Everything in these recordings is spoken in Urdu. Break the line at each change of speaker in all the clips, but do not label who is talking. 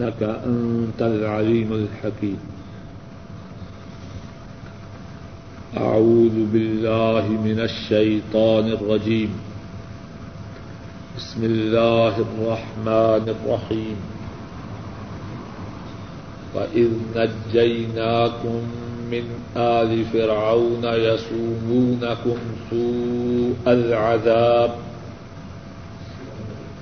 إنك أنت العليم الحكيم. أعوذ بالله من الشيطان الرجيم. بسم الله الرحمن الرحيم. وإذ نجيناكم من آل فرعون يسومونكم سوء العذاب.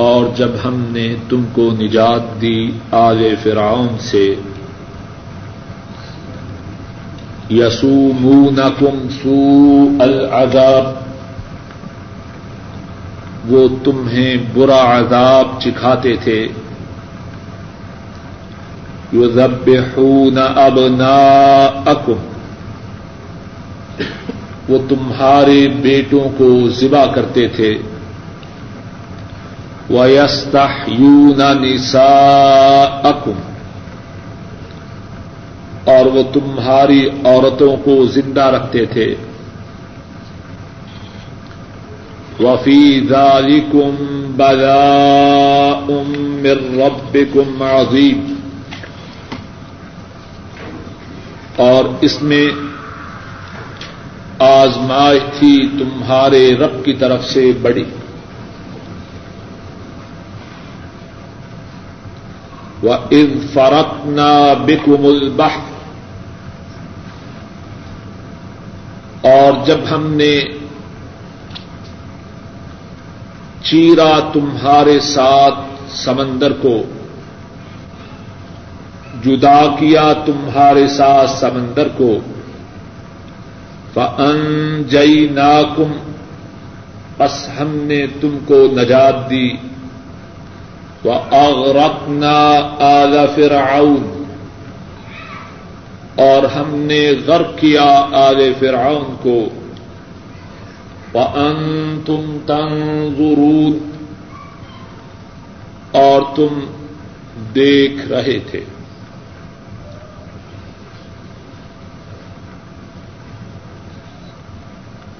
اور جب ہم نے تم کو نجات دی آل فرعون سے، یسومونکم سوء العذاب، وہ تمہیں برا عذاب چکھاتے تھے۔ یذبحون ابناءکم، وہ تمہارے بیٹوں کو ذبح کرتے تھے۔ وَيَسْتَحْيُونَ نِسَاءَكُمْ اور وہ تمہاری عورتوں کو زندہ رکھتے تھے۔ وفی ذالکم بلاء من ربکم عظیم اور اس میں آزمائش تھی تمہارے رب کی طرف سے بڑی۔ وَإِذْ فَرَقْنَا بِكُمُ الْبَحْرَ۔ اور جب ہم نے چیرا تمہارے ساتھ سمندر کو جدا کیا، تمہارے ساتھ سمندر کو، فَأَنْجَيْنَاكُمْ۔ پس ہم نے تم کو نجات دی۔ وَأَغْرَقْنَا آلَ فِرْعَوْنَ۔ اور ہم نے غرق کیا آل فرعون کو۔ وَأَنْتُمْ تَنْظُرُونَ۔ اور تم دیکھ رہے تھے۔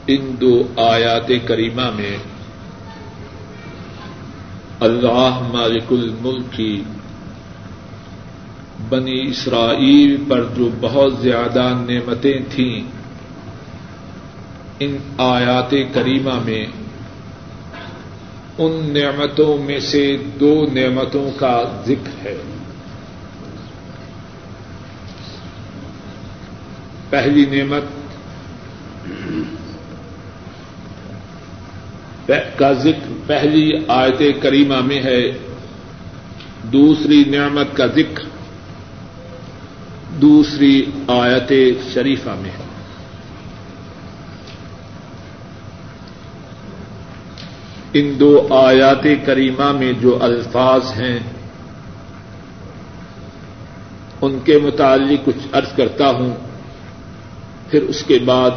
ان دو آیات کریمہ میں اللہ مالک الملک کی بنی اسرائیل پر جو بہت زیادہ نعمتیں تھیں، ان آیات کریمہ میں، ان نعمتوں میں سے دو نعمتوں کا ذکر ہے۔ پہلی نعمت کا ذکر پہلی آیت کریمہ میں ہے۔ دوسری نعمت کا ذکر دوسری آیت شریفہ میں ہے۔ ان دو آیات کریمہ میں جو الفاظ ہیں، ان کے متعلق کچھ عرض کرتا ہوں، پھر اس کے بعد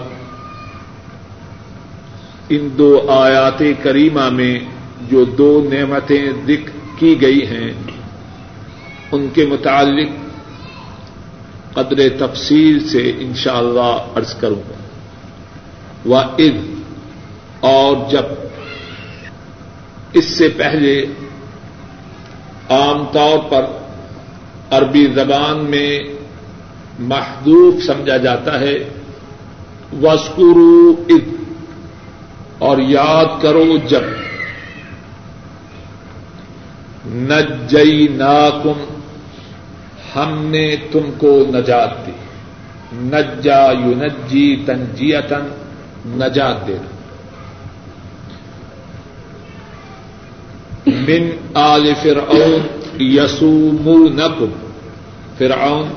ان دو آیات کریمہ میں جو دو نعمتیں ذکر کی گئی ہیں، ان کے متعلق قدر تفصیل سے انشاءاللہ اللہ عرض کروں گا۔ وہ عید اور جب، اس سے پہلے عام طور پر عربی زبان میں محدود سمجھا جاتا ہے۔ وسکرو عید اور یاد کرو جب نجئی ناکم ہم نے تم کو نجات دی۔ نجا یو نجی تنجیتن نجات دینا من آل فرعون یسومونکم۔ فرعون،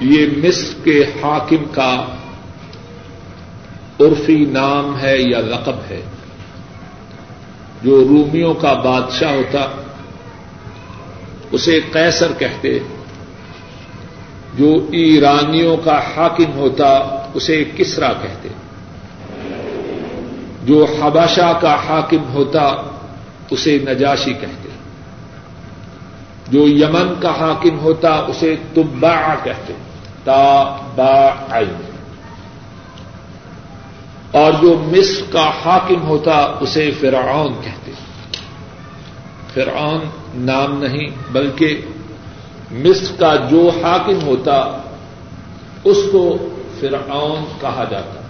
یہ مصر کے حاکم کا عرفی نام ہے یا لقب ہے، جو رومیوں کا بادشاہ ہوتا، اسے قیصر کہتے، جو ایرانیوں کا حاکم ہوتا، اسے کسرا کہتے۔ جو حباشہ کا حاکم ہوتا، اسے نجاشی کہتے۔ جو یمن کا حاکم ہوتا، اسے تبا کہتے۔ تا با اور جو مصر کا حاکم ہوتا اسے فرعون کہتے فرعون نام نہیں، بلکہ مصر کا جو حاکم ہوتا، اس کو فرعون کہا جاتا۔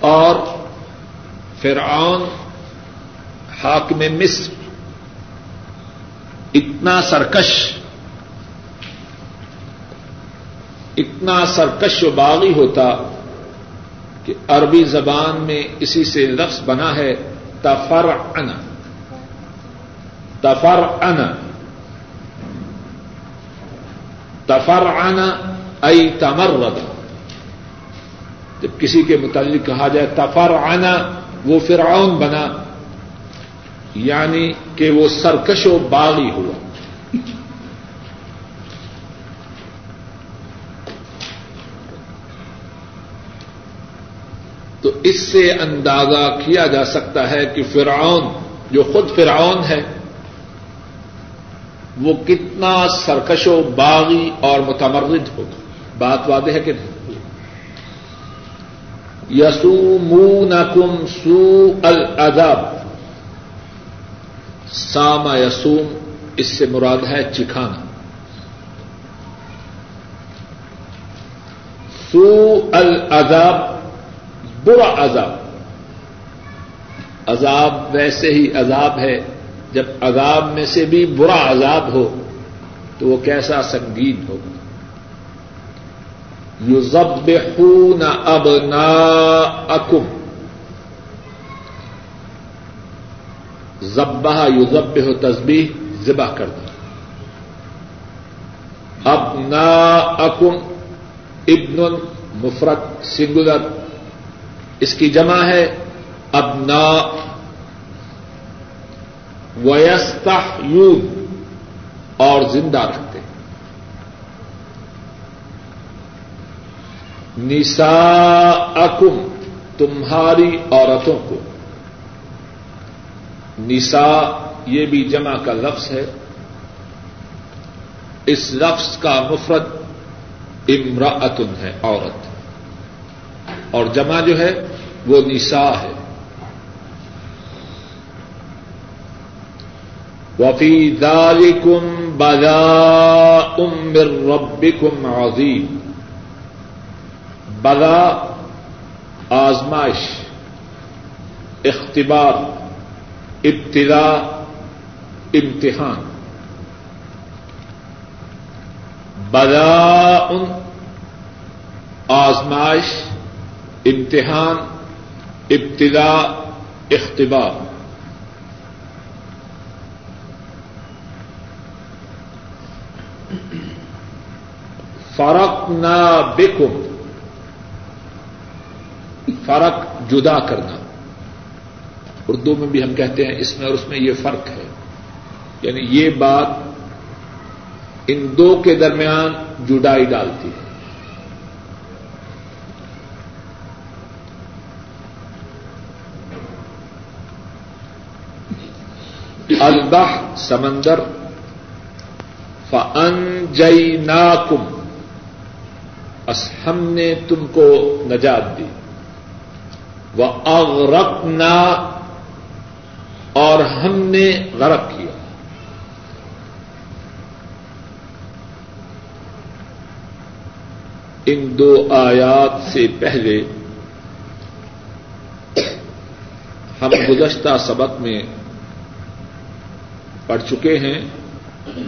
اور فرعون حاکم مصر، اتنا سرکش اتنا سرکش و باغی ہوتا کہ عربی زبان میں اسی سے لفظ بنا ہے تفر ان تفر ان تفر ان ائی تمر جب کسی کے متعلق کہا جائے تفر آنا وہ فرعون بنا یعنی کہ وہ سرکش و باغی ہوا۔ اس سے اندازہ کیا جا سکتا ہے کہ فرعون، جو خود فرعون ہے، وہ کتنا سرکش و باغی اور متمرد ہوگا۔ بات واضح ہے کہ نہیں؟ یسو کم سو الدب ساما یسوم، اس سے مراد ہے چکھانا۔ سو الدب برا عذاب۔ عذاب ویسے ہی عذاب ہے، جب عذاب میں سے بھی برا عذاب ہو، تو وہ کیسا سنگین ہوگا۔ یو ضب خون اب نا اکم ضبہ یو ضب ہو تصبیح ذبح کر دیں اب نا اکم ابن مفرت سنگولر۔ اس کی جمع ہے ابنا ویستا اور زندہ رکھتے نسا اکم تمہاری عورتوں کو۔ نسا یہ بھی جمع کا لفظ ہے۔ اس لفظ کا مفرد امراطن ہے، عورت۔ اور جمع جو ہے وہ نسا ہے۔ وفی داری کم بلا امر ربی عظیم بلا، آزمائش، اختبار، ابتدا، امتحان۔ بلا ان آزمائش، امتحان۔ ابتدا اختبار۔ فرق نہ بکم فرق جدا کرنا۔ اردو میں بھی ہم کہتے ہیں اس میں اور اس میں یہ فرق ہے۔ یعنی یہ بات ان دو کے درمیان جدائی ڈالتی ہے۔ البح سمندر فن جئی ناکم ہم نے تم کو نجات دی۔ وہ اغرقنا اور ہم نے غرق کیا۔ ان دو آیات سے پہلے ہم گزشتہ سبق میں پڑھ چکے ہیں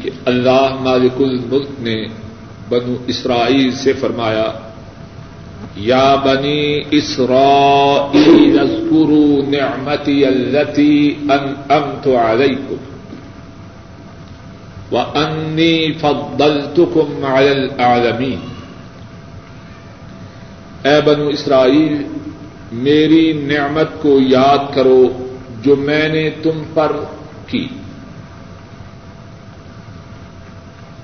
کہ اللہ مالک الملک نے بنو اسرائیل سے فرمایا، یا بنی اسرائیل اذکروا نعمتی التي انعمت علیکم وانی فضلتکم علی العالمین۔ اے بنو اسرائیل، میری نعمت کو یاد کرو جو میں نے تم پر کی۔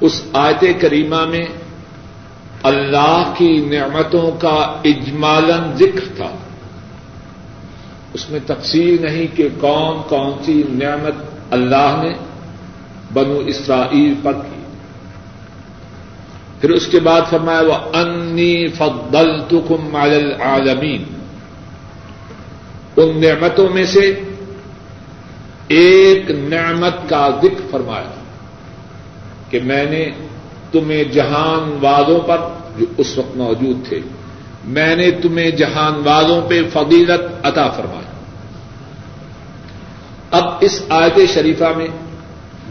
اس آیت کریمہ میں اللہ کی نعمتوں کا اجمالن ذکر تھا۔ اس میں تفصیل نہیں کہ کون کون سی نعمت اللہ نے بنو اسرائیل پر کی۔ پھر اس کے بعد فرمایا وہ انی فضل تکم العالمین ان نعمتوں میں سے ایک نعمت کا ذکر فرمایا کہ میں نے تمہیں جہان والوں پر جو اس وقت موجود تھے، میں نے تمہیں جہان والوں پہ فضیلت عطا فرمایا اب اس آیت شریفہ میں،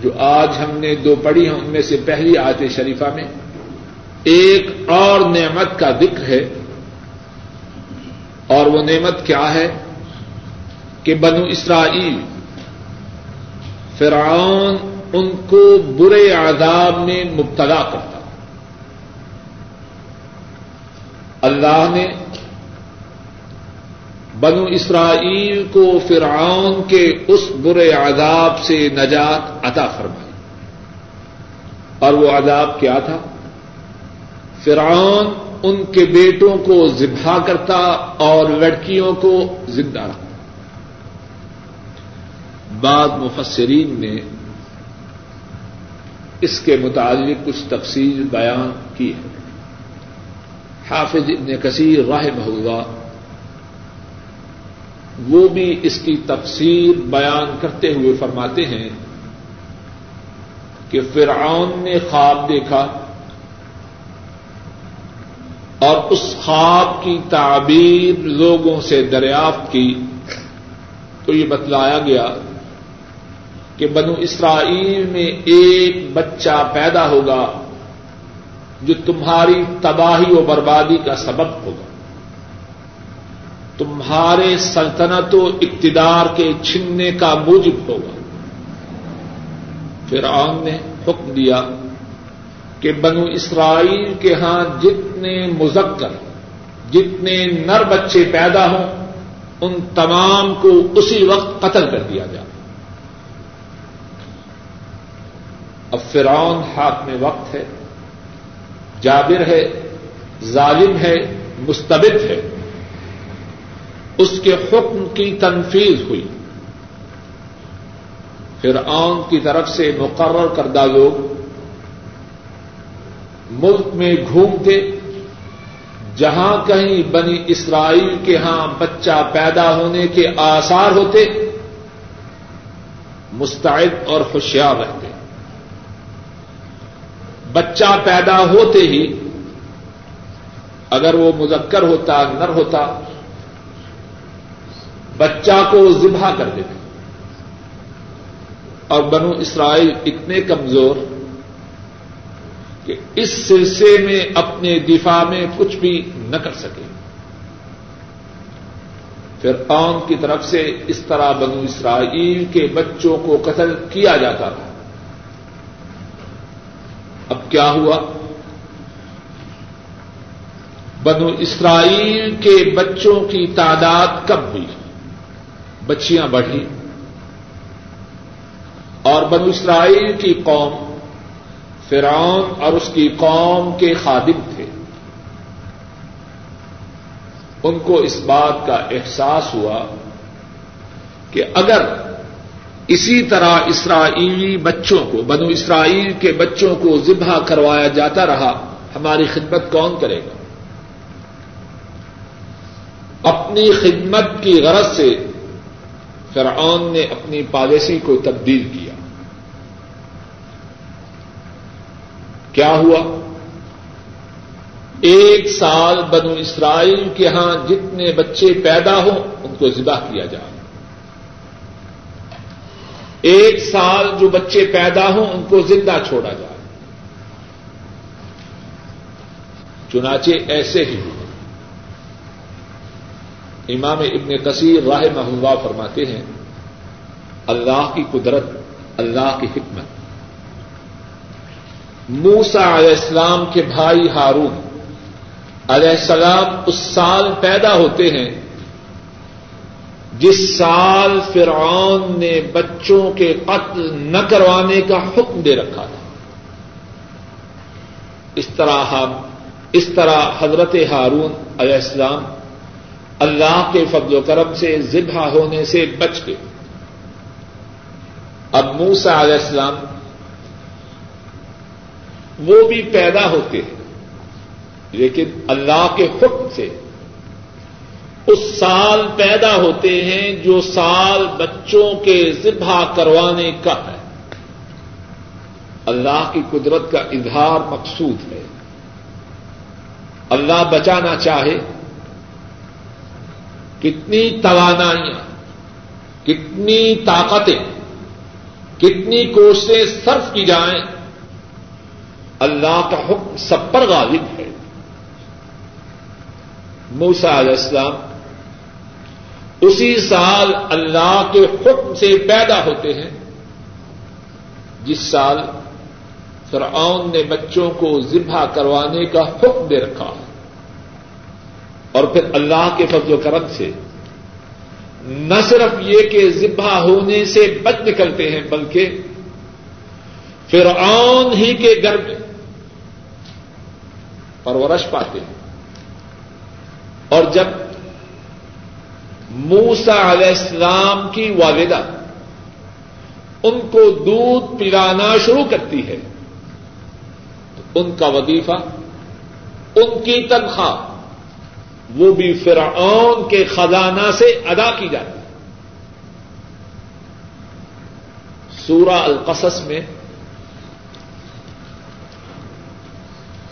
جو آج ہم نے دو پڑھی ہیں، ان میں سے پہلی آیت شریفہ میں ایک اور نعمت کا ذکر ہے۔ اور وہ نعمت کیا ہے؟ کہ بنو اسرائیل، فرعون ان کو برے عذاب میں مبتلا کرتا اللہ نے بنو اسرائیل کو فرعون کے اس برے عذاب سے نجات عطا فرمائی۔ اور وہ عذاب کیا تھا؟ فرعون ان کے بیٹوں کو ذبح کرتا اور لڑکیوں کو زندہ رکھتا۔ بعد مفسرین نے اس کے متعلق کچھ تفصیل بیان کی ہے۔ حافظ ابن کثیر راہ بہوا وہ بھی اس کی تفسیر بیان کرتے ہوئے فرماتے ہیں کہ فرعون نے خواب دیکھا اور اس خواب کی تعبیر لوگوں سے دریافت کی تو یہ بتلایا گیا کہ بنو اسرائیل میں ایک بچہ پیدا ہوگا جو تمہاری تباہی و بربادی کا سبب ہوگا۔ تمہارے سلطنت و اقتدار کے چھننے کا موجب ہوگا۔ پھر نے حکم دیا کہ بنو اسرائیل کے ہاں جتنے مذکر، جتنے نر بچے پیدا ہوں، ان تمام کو اسی وقت قتل کر دیا جائے۔ اب فرعون ہاتھ میں وقت ہے، جابر ہے، ظالم ہے، مستبد ہے۔ اس کے حکم کی تنفیذ ہوئی۔ فرعون کی طرف سے مقرر کردہ لوگ ملک میں گھومتے، جہاں کہیں بنی اسرائیل کے ہاں بچہ پیدا ہونے کے آثار ہوتے، مستعد اور ہوشیار رہتے۔ بچہ پیدا ہوتے ہی اگر وہ مذکر ہوتا نر ہوتا، بچہ کو ذبح کر دیتے۔ اور بنو اسرائیل اتنے کمزور کہ اس سلسلے میں اپنے دفاع میں کچھ بھی نہ کر سکے۔ پھر قوم کی طرف سے اس طرح بنو اسرائیل کے بچوں کو قتل کیا جاتا تھا۔ کیا ہوا؟ بنو اسرائیل کے بچوں کی تعداد کب ہوئی، بچیاں بڑھی اور بنو اسرائیل کی قوم، فرعون اور اس کی قوم کے خادم تھے۔ ان کو اس بات کا احساس ہوا کہ اگر اسی طرح اسرائیلی بچوں کو، بنو اسرائیل کے بچوں کو ذبح کروایا جاتا رہا، ہماری خدمت کون کرے گا؟ اپنی خدمت کی غرض سے فرعون نے اپنی پالیسی کو تبدیل کیا۔ کیا ہوا؟ ایک سال بنو اسرائیل کے ہاں جتنے بچے پیدا ہوں، ان کو ذبح کیا جائے۔ ایک سال جو بچے پیدا ہوں، ان کو زندہ چھوڑا جائے۔ چنانچہ ایسے ہی ہوا امام ابن کثیر راہ محبوبہ فرماتے ہیں، اللہ کی قدرت، اللہ کی حکمت۔ موسا علیہ السلام کے بھائی ہارون علیہ السلام اس سال پیدا ہوتے ہیں جس سال فرعون نے بچوں کے قتل نہ کروانے کا حکم دے رکھا تھا۔ اس طرح ہم اس طرح حضرت ہارون علیہ السلام اللہ کے فضل و کرم سے ذبح ہونے سے بچ گئے۔ اب موسا علیہ السلام وہ بھی پیدا ہوتے ہیں، لیکن اللہ کے حکم سے اس سال پیدا ہوتے ہیں جو سال بچوں کے ذبح کروانے کا ہے۔ اللہ کی قدرت کا اظہار مقصود ہے۔ اللہ بچانا چاہے کتنی توانائیاں، کتنی طاقتیں، کتنی کوششیں صرف کی جائیں، اللہ کا حکم سب پر غالب ہے۔ موسا علیہ السلام اسی سال اللہ کے حکم سے پیدا ہوتے ہیں۔ جس سال فرعون نے بچوں کو ذبح کروانے کا حکم دے رکھا اور پھر اللہ کے فضل و کرم سے نہ صرف یہ کہ ذبح ہونے سے بچ نکلتے ہیں بلکہ فرعون ہی کے گھر میں پرورش پاتے ہیں۔ اور جب موسا علیہ السلام کی والدہ، ان کو دودھ پلانا شروع کرتی ہے۔ تو ان کا وظیفہ، ان کی تنخواہ، وہ بھی فرعون کے خزانہ سے ادا کی جاتی ہے۔ سورہ القصص میں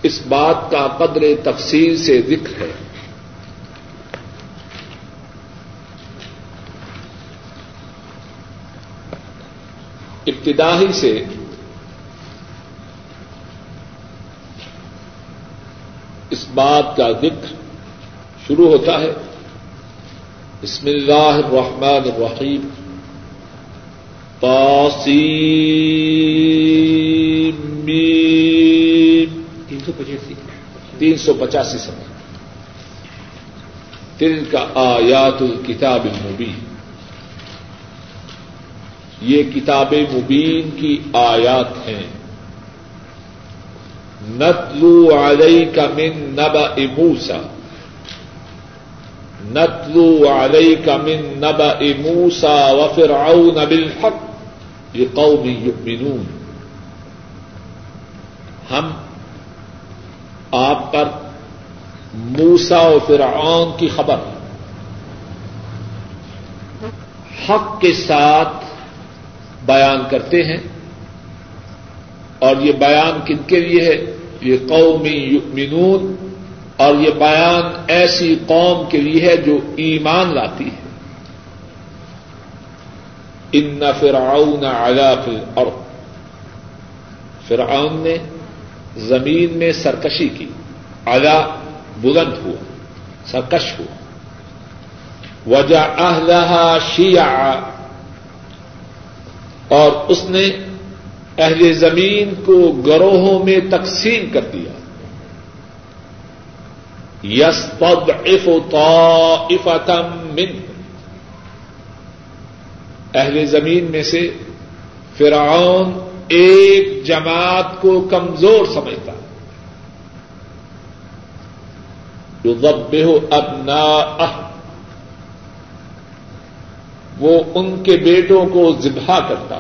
اس بات کا قدر تفصیل سے ذکر ہے۔ ابتدائی سے اس بات کا ذکر شروع ہوتا ہے۔ بسم اللہ الرحمن الرحیم۔ پاسی تین سو پچاسی تین سو پچاسی سمے تل کا آیات الکتاب المبین۔ یہ کتاب مبین کی آیات ہیں۔ نتلو علیہ کا من نب اموسا نتلو علیہ کا من نب اموسا و فرعون بالحق۔ یہ قومی یؤمنون ہم آپ پر موسا و فرعون کی خبر حق کے ساتھ بیان کرتے ہیں اور یہ بیان کن کے لیے ہے؟ یہ قومی یؤمنون اور یہ بیان ایسی قوم کے لیے ہے جو ایمان لاتی ہے۔ ان فرعون علا فی الارض۔ فرعون نے زمین میں سرکشی کی۔ علا بلند ہوا، سرکش ہوا۔ وجہ اہلہا شیعہ۔ اور اس نے اہل زمین کو گروہوں میں تقسیم کر دیا۔ یس پد اف من اہل زمین میں سے فرعون ایک جماعت کو کمزور سمجھتا۔ جو ضب ہو ابنا وہ ان کے بیٹوں کو ذبح کرتا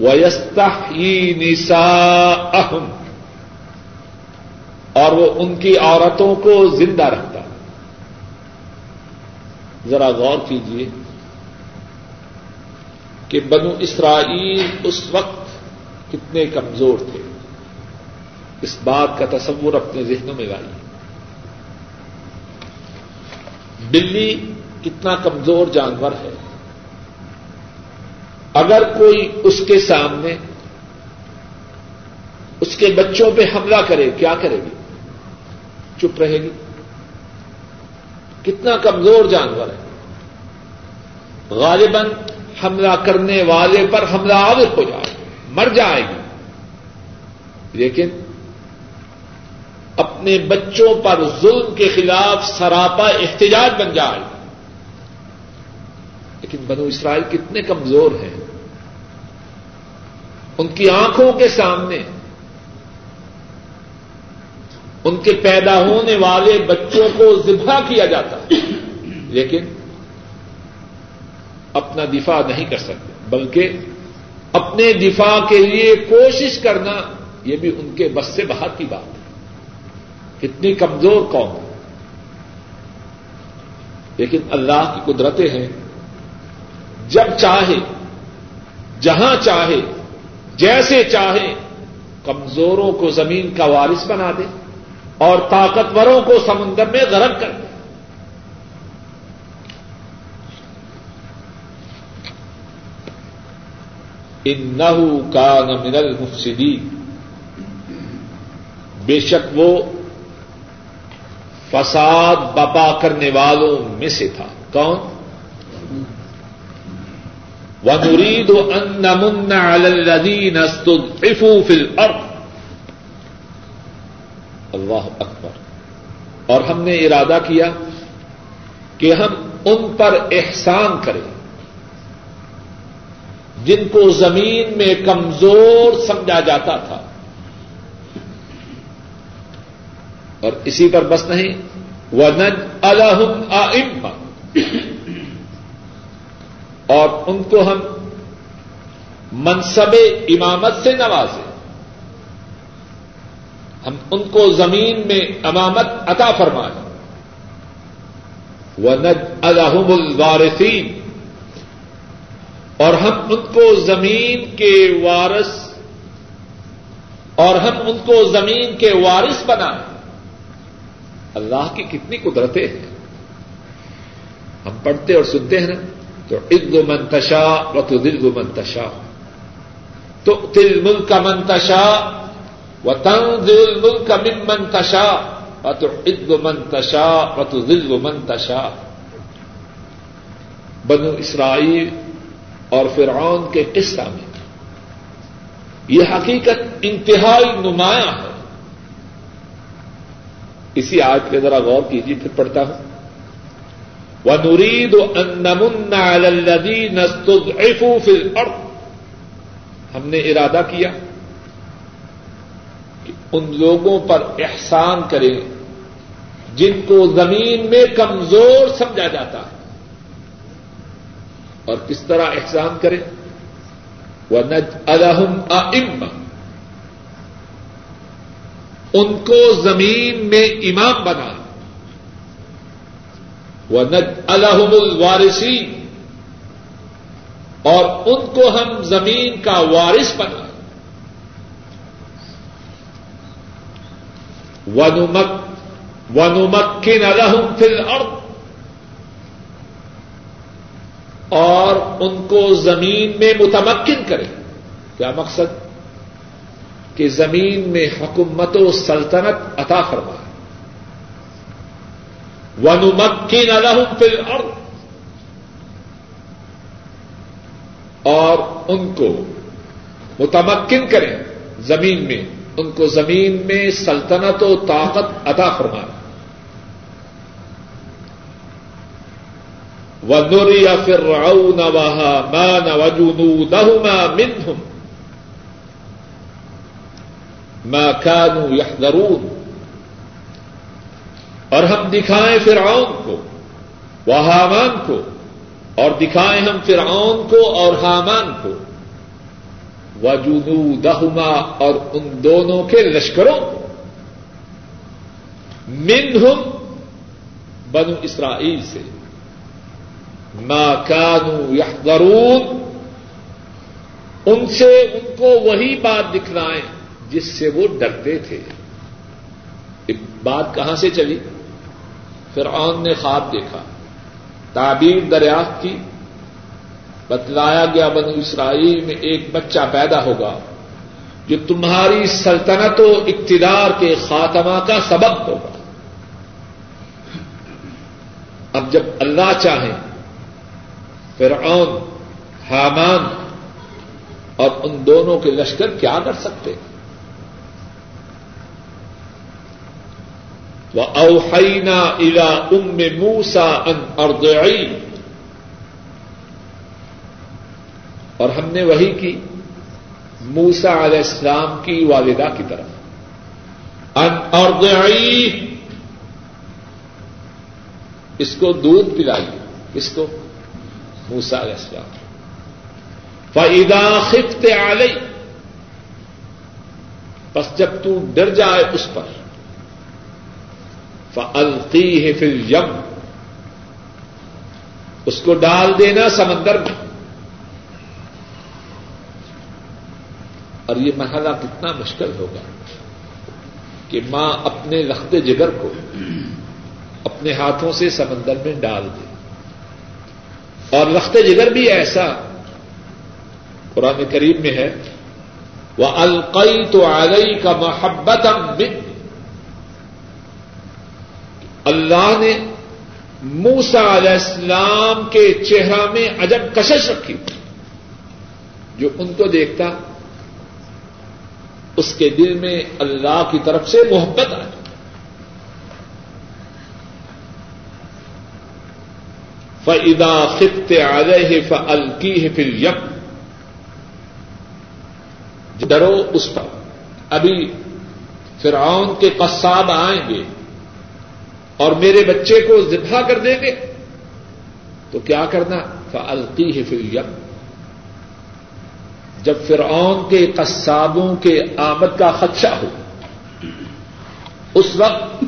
ویست ہی نسا اور وہ ان کی عورتوں کو زندہ رکھتا ذرا غور کیجیے کہ بنو اسرائیل اس وقت کتنے کمزور تھے۔ اس بات کا تصور اپنے ذہنوں میں لائیے۔ بلی کتنا کمزور جانور ہے۔ اگر کوئی اس کے سامنے اس کے بچوں پہ حملہ کرے، کیا کرے گی؟ چپ رہے گی۔ کتنا کمزور جانور ہے۔ غالباً حملہ کرنے والے پر حملہ آور ہو جائے، مر جائے گی۔ لیکن اپنے بچوں پر ظلم کے خلاف سراپا احتجاج بن جائے۔ لیکن بنو اسرائیل کتنے کمزور ہیں۔ ان کی آنکھوں کے سامنے، ان کے پیدا ہونے والے بچوں کو ذبح کیا جاتا ہے، لیکن اپنا دفاع نہیں کر سکتے، بلکہ اپنے دفاع کے لیے کوشش کرنا، یہ بھی ان کے بس سے باہر کی بات ہے۔ کتنی کمزور قوم۔ ہے لیکن اللہ کی قدرتیں ہیں۔ جب چاہے، جہاں چاہے، جیسے چاہے، کمزوروں کو زمین کا وارث بنا دے اور طاقتوروں کو سمندر میں غرق کر دے۔ انہو کا من المفسدین۔ بے شک وہ فساد بپا کرنے والوں میں سے تھا۔ کون؟ ونريد أن نمن على الذين استضعفوا في الأرض. اللہ اکبر۔ اور ہم نے ارادہ کیا کہ ہم ان پر احسان کریں۔ جن کو زمین میں کمزور سمجھا جاتا تھا۔ اور اسی پر بس نہیں۔ وہ نج الحم اور ان کو ہم منصب امامت سے نوازیں۔ ہم ان کو زمین میں امامت عطا فرمائیں۔ وہ الحم الوارثین اور ہم ان کو زمین کے وارث اور ہم ان کو زمین کے وارث بنائیں۔ اللہ کی کتنی قدرتیں ہیں۔ ہم پڑھتے اور سنتے ہیں نا۔ تو عز منتشا و تو دل منتشا تو تل ملک کا منتشا و تن دل ملک من منتشا و تو عز منتشا و تو دل منتشا بنو اسرائیل اور فرعون کے قصہ میں یہ حقیقت انتہائی نمایاں ہے۔ اسی آج پہ ذرا غور کیجیے، پھر پڑھتا ہوں۔ ونريد أن نمن على الذين استضعفوا في الأرض. ہم نے ارادہ کیا کہ ان لوگوں پر احسان کریں، جن کو زمین میں کمزور سمجھا جاتا ہے۔ اور کس طرح احسان کریں؟ وہ الحم ام ان کو زمین میں امام بنا۔ وہ الحم الوارثی اور ان کو ہم زمین کا وارث بنا ونمک ونمک کن الحم فل اور ان کو زمین میں متمکن کرے کیا مقصد؟ کہ زمین میں حکومت و سلطنت عطا فرمائے۔ ونمکن لهم في الارض اور ان کو متمکن کریں زمین میں۔ ان کو زمین میں سلطنت و طاقت عطا فرمائے۔ ونری فرعون وهامان وجنودهما منهم۔ ما كانوا يحذرون۔ اور ہم دکھائیں فرعون کو وہ حامان کو، اور دکھائیں ہم فرعون کو اور حامان کو۔ وجو دہما اور ان دونوں کے لشکروں کو۔ منہم بنو اسرائیل سے۔ ما کانو یحذرون، ان سے ان کو وہی بات دکھلائیں جس سے وہ ڈرتے تھے۔ بات کہاں سے چلی؟ فرعون نے خواب دیکھا۔ تعبیر دریافت کی۔ بتلایا گیا بنو اسرائیل میں ایک بچہ پیدا ہوگا جو تمہاری سلطنت و اقتدار کے خاتمہ کا سبب ہوگا۔ اب جب اللہ چاہیں، فرعون، حامان اور ان دونوں کے لشکر کیا کر سکتے؟ ہیں وہ اوحینا الا ام موسا ان اردعی اور ہم نے وہی کی موسا علیہ السلام کی والدہ کی طرف۔ ان اردعی اس کو دودھ پلائیے کس کو موسا علیہ السلام۔ فعدا خفت علیہ بس جب تو ڈر جائے اس پر۔ فلقی ہے پھر یم اس کو ڈال دینا سمندر میں۔ اور یہ مرحلہ کتنا مشکل ہوگا کہ ماں اپنے لخت جگر کو اپنے ہاتھوں سے سمندر میں ڈال دے۔ اور لخت جگر بھی ایسا قرآن کریم میں ہے۔ وہ القئی تو آگئی کا محبت اللہ نے موسا علیہ السلام کے چہرہ میں عجب کشش رکھی جو ان کو دیکھتا اس کے دل میں اللہ کی طرف سے محبت آئی۔ فعدا خط آ گئے فلکی ہے پھر یم ڈرو اس پر۔ ابھی فرعون کے قصاب آئیں گے۔ اور میرے بچے کو ذبح کر دیں گے۔ تو کیا کرنا؟ فلقی ہے پھر جب فرعون کے قصابوں کے آمد کا خدشہ ہو، اس وقت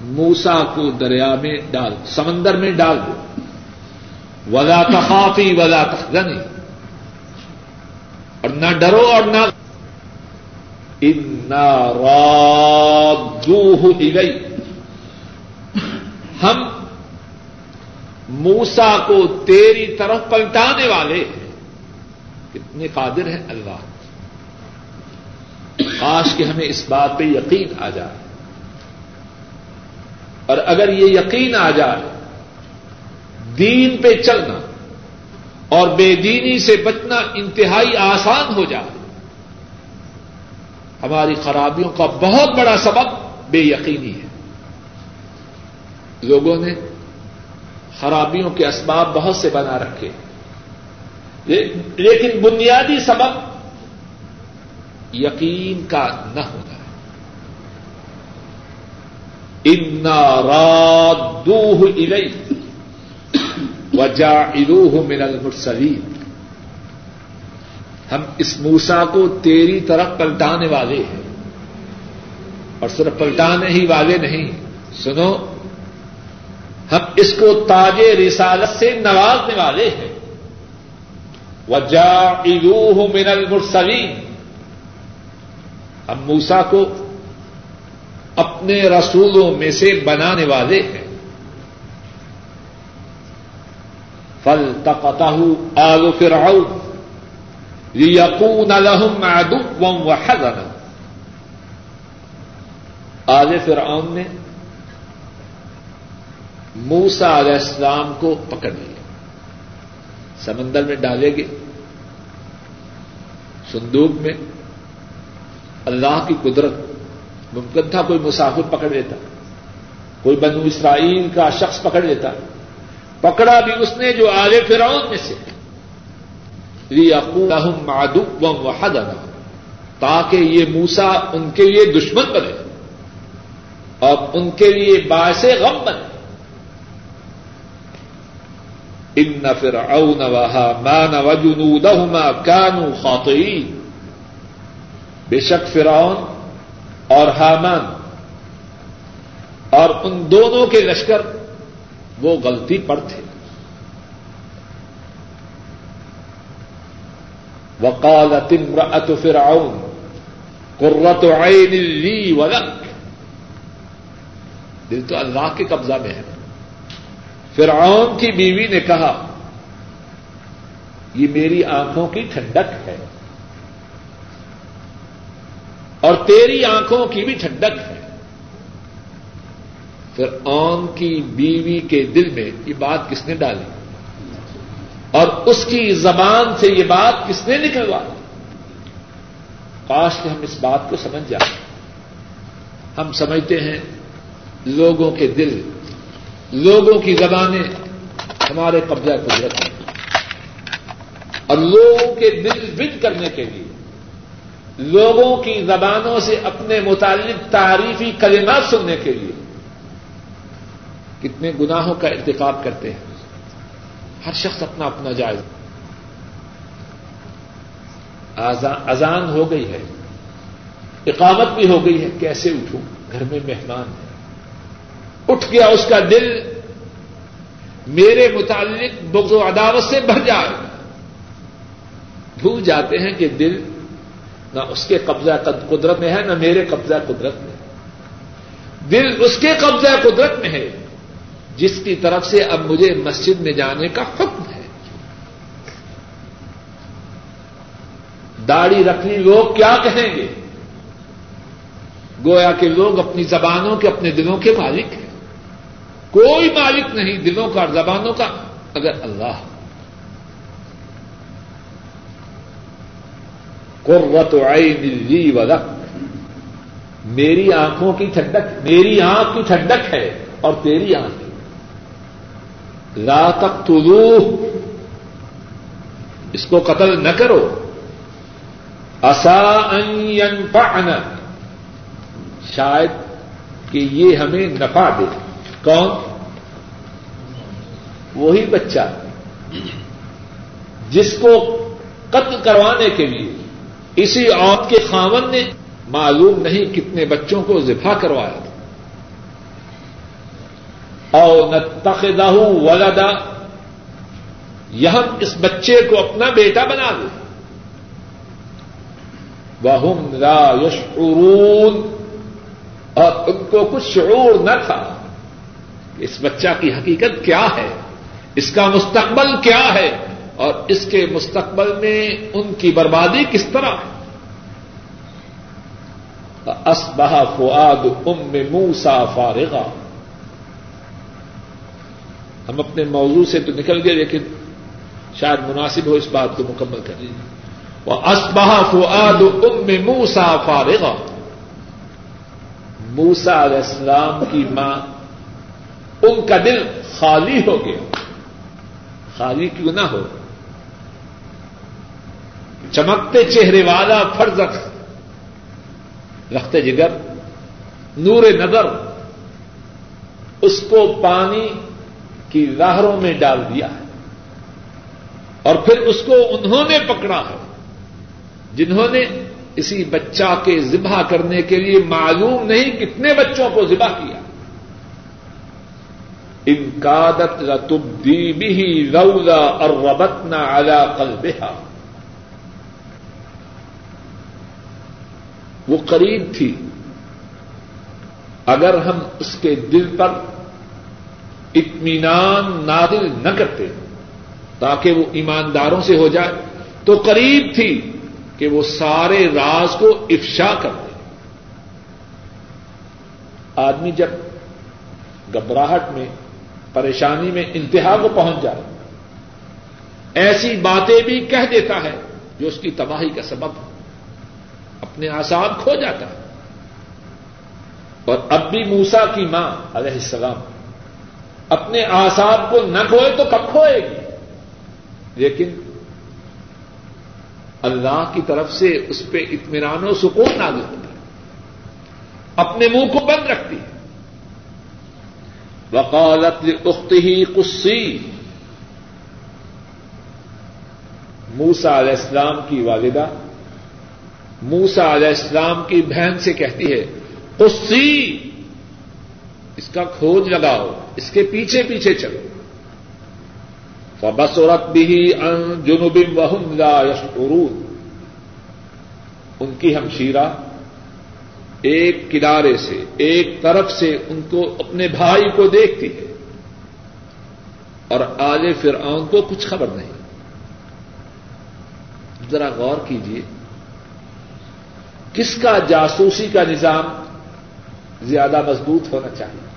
موسا کو دریا میں ڈال، سمندر میں ڈال دو۔ ولا تخافی ولا تخنی اور نہ ڈرو اور نہ ہی گئی ہم موسا کو تیری طرف پلٹانے والے کتنے قادر ہیں اللہ۔ کاش کہ ہمیں اس بات پہ یقین آ جائے۔ اور اگر یہ یقین آ جائے، دین پہ چلنا اور بے دینی سے بچنا انتہائی آسان ہو جائے۔ ہماری خرابیوں کا بہت بڑا سبب بے یقینی ہے۔ لوگوں نے خرابیوں کے اسباب بہت سے بنا رکھے۔ لیکن بنیادی سبب یقین کا نہ ہونا۔ ہے انا رات دوہ وجا اروح من المرسلین ہم اس موسا کو تیری طرف پلٹانے والے ہیں۔ اور صرف پلٹانے ہی والے نہیں، سنو، ہم اس کو تاج رسالت سے نوازنے والے ہیں۔ وجا اروح من المرسلین ہم موسا کو اپنے رسولوں میں سے بنانے والے ہیں۔ فل تقتہ آل فرعون۔ لیکون لهم عدوا وحزنا۔ آل فرعون نے موسا علیہ السلام کو پکڑ لیا۔ سمندر میں ڈالے گے صندوق میں اللہ کی قدرت، ممکن تھا کوئی مسافر پکڑ لیتا، کوئی بنو اسرائیل کا شخص پکڑ لیتا۔ پکڑا بھی اس نے جو آگے فرعون میں سے۔ مادب و حد تاکہ یہ موسا ان کے لیے دشمن بنے اور ان کے لیے باعث غم بنے۔ ان نفر او نواہ مان وجنودہما کانو خاطئین بے شک فرعون اور حامان اور ان دونوں کے لشکر وہ غلطی پر تھے۔ وقالت امرأة فرعون قرۃ عین لی ولک دل تو اللہ کے قبضہ میں ہے۔ فرعون کی بیوی نے کہا، یہ میری آنکھوں کی ٹھنڈک ہے۔ اور تیری آنکھوں کی بھی ٹھنڈک ہے۔ فرعون کی بیوی کے دل میں یہ بات کس نے ڈالی؟ اور اس کی زبان سے یہ بات کس نے نکلوا کاش کہ ہم اس بات کو سمجھ جائیں۔ ہم سمجھتے ہیں لوگوں کے دل، لوگوں کی زبانیں ہمارے قبضہ قدرت میں اور لوگوں کے دل بن کرنے کے لیے لوگوں کی زبانوں سے اپنے متعلق تعریفی کلمات سننے کے لیے کتنے گناہوں کا ارتکاب کرتے ہیں۔ ہر شخص اپنا اپنا جائز اذان ہو گئی ہے۔ اقامت بھی ہو گئی ہے۔ کیسے اٹھوں؟ گھر میں مہمان ہے اٹھ گیا اس کا دل۔ میرے متعلق بغض و عداوت سے بھر جائے بھول جاتے ہیں کہ دل نہ اس کے قبضہ قدرت میں ہے، نہ میرے قبضہ قدرت میں۔ دل اس کے قبضہ قدرت میں ہے۔ جس کی طرف سے اب مجھے مسجد میں جانے کا حکم ہے۔ داڑھی رکھنی لوگ کیا کہیں گے؟ گویا کہ لوگ اپنی زبانوں کے، اپنے دلوں کے مالک ہیں۔ کوئی مالک نہیں، دلوں کا اور زبانوں کا اگر اللہ۔ قرت عین لی ولک۔ میری آنکھوں کی ٹھنڈک، میری آنکھ کی ٹھنڈک ہے اور تیری آنکھ۔ لا تک اس کو قتل نہ کرو. پعنا شاید کہ یہ ہمیں نفع دے. کون؟ وہی بچہ. جس کو قتل کروانے کے لیے اسی عورت کے خاون نے معلوم نہیں کتنے بچوں کو ذبح کروایا تھا. اور نہ تخدہ ولدا، یہ اس بچے کو اپنا بیٹا بنا دوں وہ لا یشعرون اور ان کو کچھ شعور نہ تھا۔ اس بچہ کی حقیقت کیا ہے؟ اس کا مستقبل کیا ہے؟ اور اس کے مستقبل میں ان کی بربادی کس طرح؟ ہے اسبہ فعاد ام موسا فارغا۔ ہم اپنے موضوع سے تو نکل گئے لیکن شاید مناسب ہو اس بات کو مکمل کر وہ اسبہ فعاد ام موسا فارغا۔ موسا علیہ السلام کی ماں ان کا دل خالی ہو گیا۔ خالی کیوں نہ ہو؟ چمکتے چہرے والا فرض رکھتے جگر، نور نظر۔ اس کو پانی کی لہروں میں ڈال دیا ہے۔ اور پھر اس کو انہوں نے پکڑا ہے۔ جنہوں نے اسی بچہ کے ذبح کرنے کے لیے معلوم نہیں کتنے بچوں کو ذبح کیا۔ انکادت رتبدی بھی روزہ اور وبتنا الا قلبها وہ قریب تھی۔ اگر ہم اس کے دل پر اطمینان نادل نہ کرتے، تاکہ وہ ایمانداروں سے ہو جائے۔ تو قریب تھی کہ وہ سارے راز کو افشا کر دے آدمی جب گھبراہٹ میں، پریشانی میں انتہا کو پہنچ جائے، ایسی باتیں بھی کہہ دیتا ہے جو اس کی تباہی کا سبب ہو۔ اپنے آساب کھو جاتا ہے۔ اور اب بھی موسا کی ماں علیہ السلام اپنے آساب کو نہ کھوئے تو کب کھوئے گی؟ لیکن اللہ کی طرف سے اس پہ اطمینان و سکون نہ ہوتا ہے۔ اپنے منہ کو بند رکھتی ہے۔ وقالت اخت ہی کسی موسا علیہ السلام کی والدہ موسا علیہ السلام کی بہن سے کہتی ہے کسی اس کا کھوج لگاؤ، اس کے پیچھے پیچھے چلو۔ بسورت بھی ان جنوبی وہم لا یشکرون ان کی ہمشیرہ ایک کنارے سے، ایک طرف سے ان کو اپنے بھائی کو دیکھتی ہے۔ اور آل فرعون کو کچھ خبر نہیں۔ ذرا غور کیجیے کس کا جاسوسی کا نظام زیادہ مضبوط ہونا چاہیے؟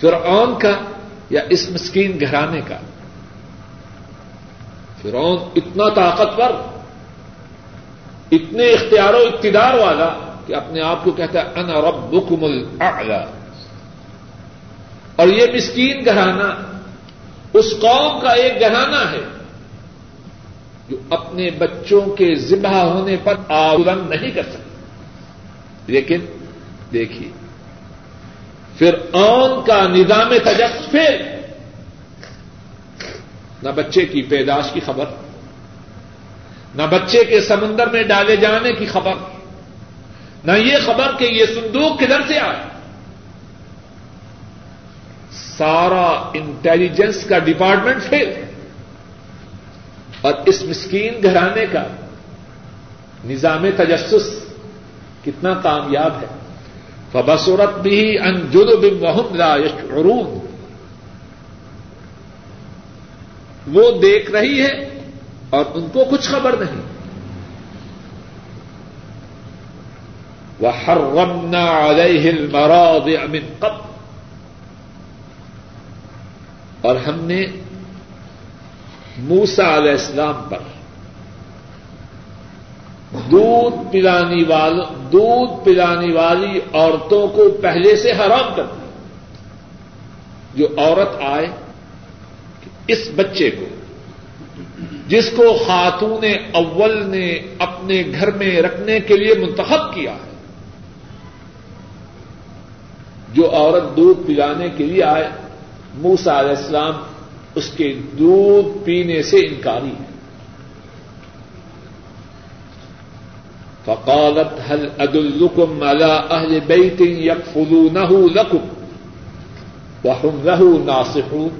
فرعون کا یا اس مسکین گھرانے کا؟ فرعون اتنا طاقتور، اتنے اختیار و اقتدار والا کہ اپنے آپ کو کہتا ہے ان ربکم الاعلی. اور یہ مسکین گھرانہ، اس قوم کا ایک گھرانہ ہے جو اپنے بچوں کے ذبح ہونے پر آولن نہیں کر سکتے لیکن دیکھیے پھر اون کا نظام تجس پھر نہ بچے کی پیداش کی خبر، نہ بچے کے سمندر میں ڈالے جانے کی خبر، نہ یہ خبر کہ یہ صندوق کدھر سے آئے۔ سارا انٹیلیجنس کا ڈپارٹمنٹ فیل اور اس مسکین گھرانے کا نظام تجسس کتنا کامیاب ہے۔ فبصورت بھی انجد بم وحم لا یشعرون وہ دیکھ رہی ہے اور ان کو کچھ خبر نہیں۔ وہ ہر رمنا علیہ المراضع من قبل۔ اور ہم نے موسا علیہ السلام پر دودھ پلانی وال، دودھ پلانی والی عورتوں کو پہلے سے حرام کر دیا جو عورت آئے اس بچے کو، جس کو خاتون اول نے اپنے گھر میں رکھنے کے لیے منتخب کیا ہے، جو عورت دودھ پلانے کے لیے آئے موسا علیہ السلام اس کے دودھ پینے سے انکاری ہے۔ فقالت هل ادلكم على اهل بيت يكفلونه لكم وهم له ناصحون؟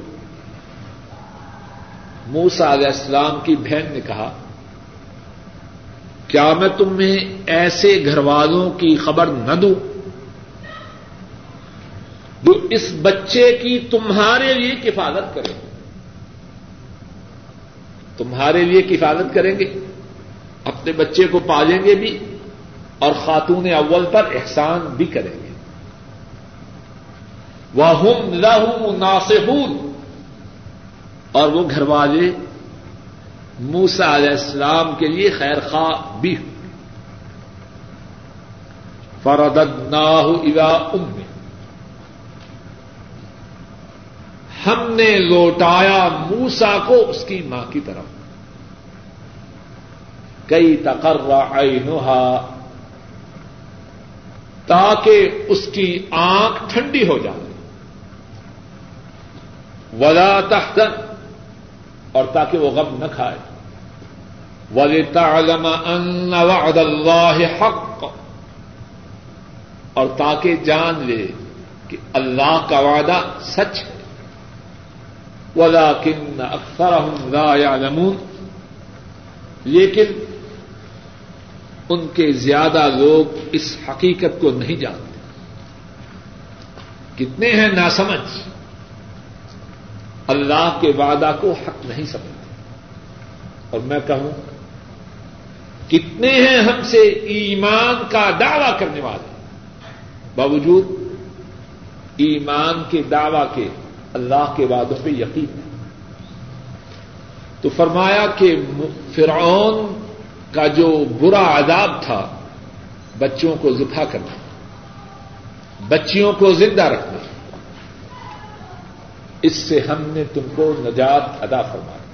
موسا علیہ السلام کی بہن نے کہا، کیا میں تمہیں ایسے گھر والوں کی خبر نہ دوں جو اس بچے کی تمہارے لیے کفالت کریں تمہارے لیے کفالت کریں گے؟ اپنے بچے کو پالیں گے بھی اور خاتون اول پر احسان بھی کریں گے۔ وہ ہم لہو ناسہون اور وہ گھر والے موسا علیہ السلام کے لیے خیر خواہ بھی۔ ہوں فرد نہ الا ام ہم نے لوٹایا موسا کو اس کی ماں کی طرف۔ کئی تقرر عینوہا تاکہ اس کی آنکھ ٹھنڈی ہو جائے۔ ولا تحزن، اور تاکہ وہ غم نہ کھائے۔ وَلِتَعْلَمَ أَنَّ وَعْدَ اللَّهِ حق، اور تاکہ جان لے کہ اللہ کا وعدہ سچ ہے۔ وَلَكِنَّ أَكْثَرَهُمْ لَا يَعْلَمُونَ، لیکن ان کے زیادہ لوگ اس حقیقت کو نہیں جانتے۔ کتنے ہیں ناسمجھ؟ اللہ کے وعدہ کو حق نہیں سمجھتے۔ اور میں کہوں، کتنے ہیں ہم سے ایمان کا دعوی کرنے والے؟ باوجود ایمان کے دعوی کے اللہ کے وعدوں پہ یقین ہے۔ تو فرمایا کہ فرعون کا جو برا عذاب تھا، بچوں کو ذبح کرنا، بچیوں کو زندہ رکھنا، اس سے ہم نے تم کو نجات ادا فرمایا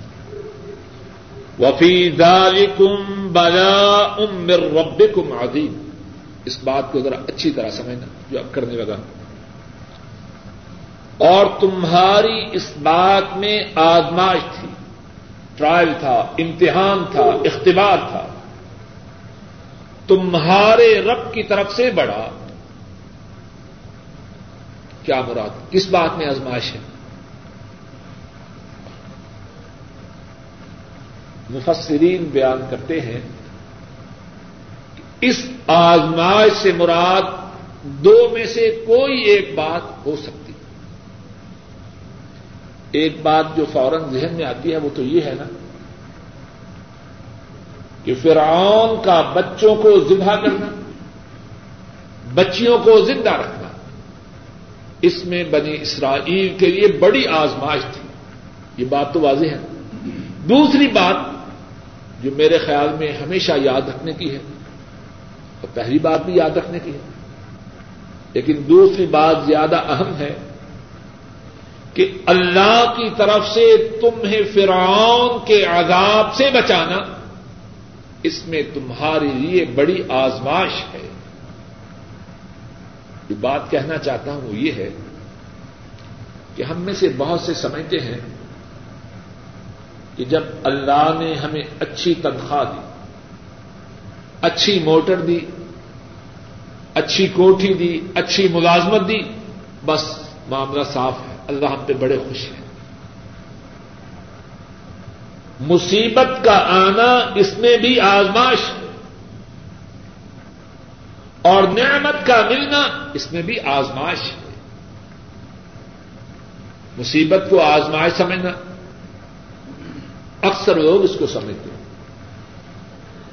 وفی دالکم بلا امر رب کم عظیم اس بات کو ذرا اچھی طرح سمجھنا، جو اب کرنے لگا۔ اور تمہاری اس بات میں آزمائش تھی۔ ٹرائل تھا امتحان تھا اختبار تھا تمہارے رب کی طرف سے بڑا کیا مراد؟ کس بات میں آزمائش ہے؟ مفسرین بیان کرتے ہیں اس آزمائش سے مراد دو میں سے کوئی ایک بات ہو سکتی ایک بات جو فوراً ذہن میں آتی ہے، وہ تو یہ ہے نا کہ فرعون کا بچوں کو ذبح کرنا، بچیوں کو زندہ رکھنا، اس میں بنی اسرائیل کے لیے بڑی آزمائش تھی۔ یہ بات تو واضح ہے۔ دوسری بات جو میرے خیال میں ہمیشہ یاد رکھنے کی ہے تو پہلی بات بھی یاد رکھنے کی ہے، لیکن دوسری بات زیادہ اہم ہے کہ اللہ کی طرف سے تمہیں فرعون کے عذاب سے بچانا، اس میں تمہارے لیے بڑی آزماش ہے۔ جو بات کہنا چاہتا ہوں، وہ یہ ہے کہ ہم میں سے بہت سے سمجھتے ہیں کہ جب اللہ نے ہمیں اچھی تنخواہ دی، اچھی موٹر دی، اچھی کوٹھی دی، اچھی ملازمت دی، بس معاملہ صاف ہے۔ اللہ ہم پہ بڑے خوش ہیں۔ مصیبت کا آنا اس میں بھی آزماش ہے۔ اور نعمت کا ملنا اس میں بھی آزمائش ہے۔ مصیبت کو آزمائش سمجھنا۔ اکثر لوگ اس کو سمجھتے ہیں۔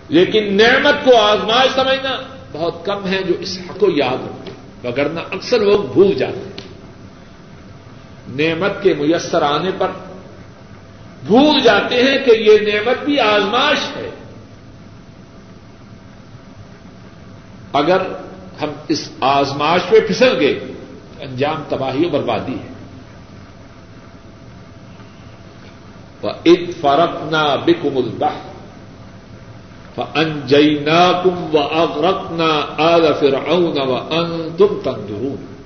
لیکن نعمت کو آزمائش سمجھنا بہت کم ہے جو اس حق کو یاد رکھتے وگرنہ اکثر لوگ بھول جاتے ہیں۔ نعمت کے میسر آنے پر بھول جاتے ہیں کہ یہ نعمت بھی آزمائش ہے۔ اگر ہم اس آزماش پہ پھسل گئے، انجام تباہی و بربادی ہے۔ وہ اد فرق نہ بکم البہ انجینا کم و اغرق نہ آل فرعون و ان تم تندرون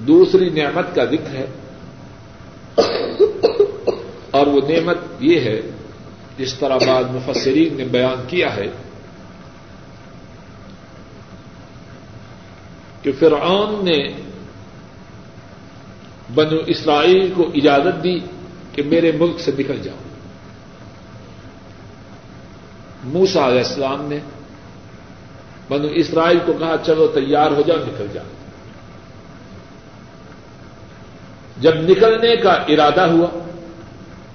دوسری نعمت کا ذکر ہے اور وہ نعمت یہ ہے جس طرح بعد مفسرین نے بیان کیا ہے کہ فرعون نے بنو اسرائیل کو اجازت دی کہ میرے ملک سے نکل جاؤ موسا علیہ السلام نے بنو اسرائیل کو کہا، چلو تیار ہو جاؤ، نکل جاؤ۔ جب نکلنے کا ارادہ ہوا،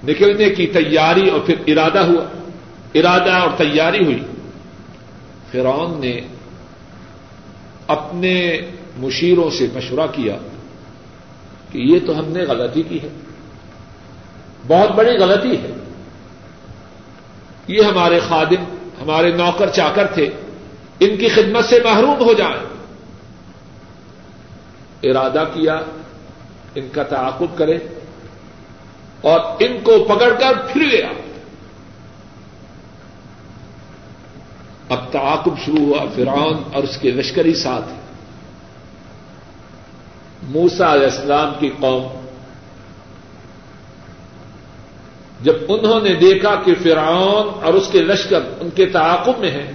نکلنے کی تیاری اور پھر ارادہ ہوا، ارادہ اور تیاری ہوئی۔ فرعون نے اپنے مشیروں سے مشورہ کیا کہ یہ تو ہم نے غلطی کی ہے۔ بہت بڑی غلطی ہے۔ یہ ہمارے خادم، ہمارے نوکر چاکر تھے، ان کی خدمت سے محروم ہو جائیں۔ ارادہ کیا ان کا تعاقب کرے اور ان کو پکڑ کر پھر گیا۔ اب تعاقب شروع ہوا، فرعون اور اس کے لشکری ساتھ۔ موسا علیہ السلام کی قوم۔ جب انہوں نے دیکھا کہ فرعون اور اس کے لشکر ان کے تعاقب میں ہیں،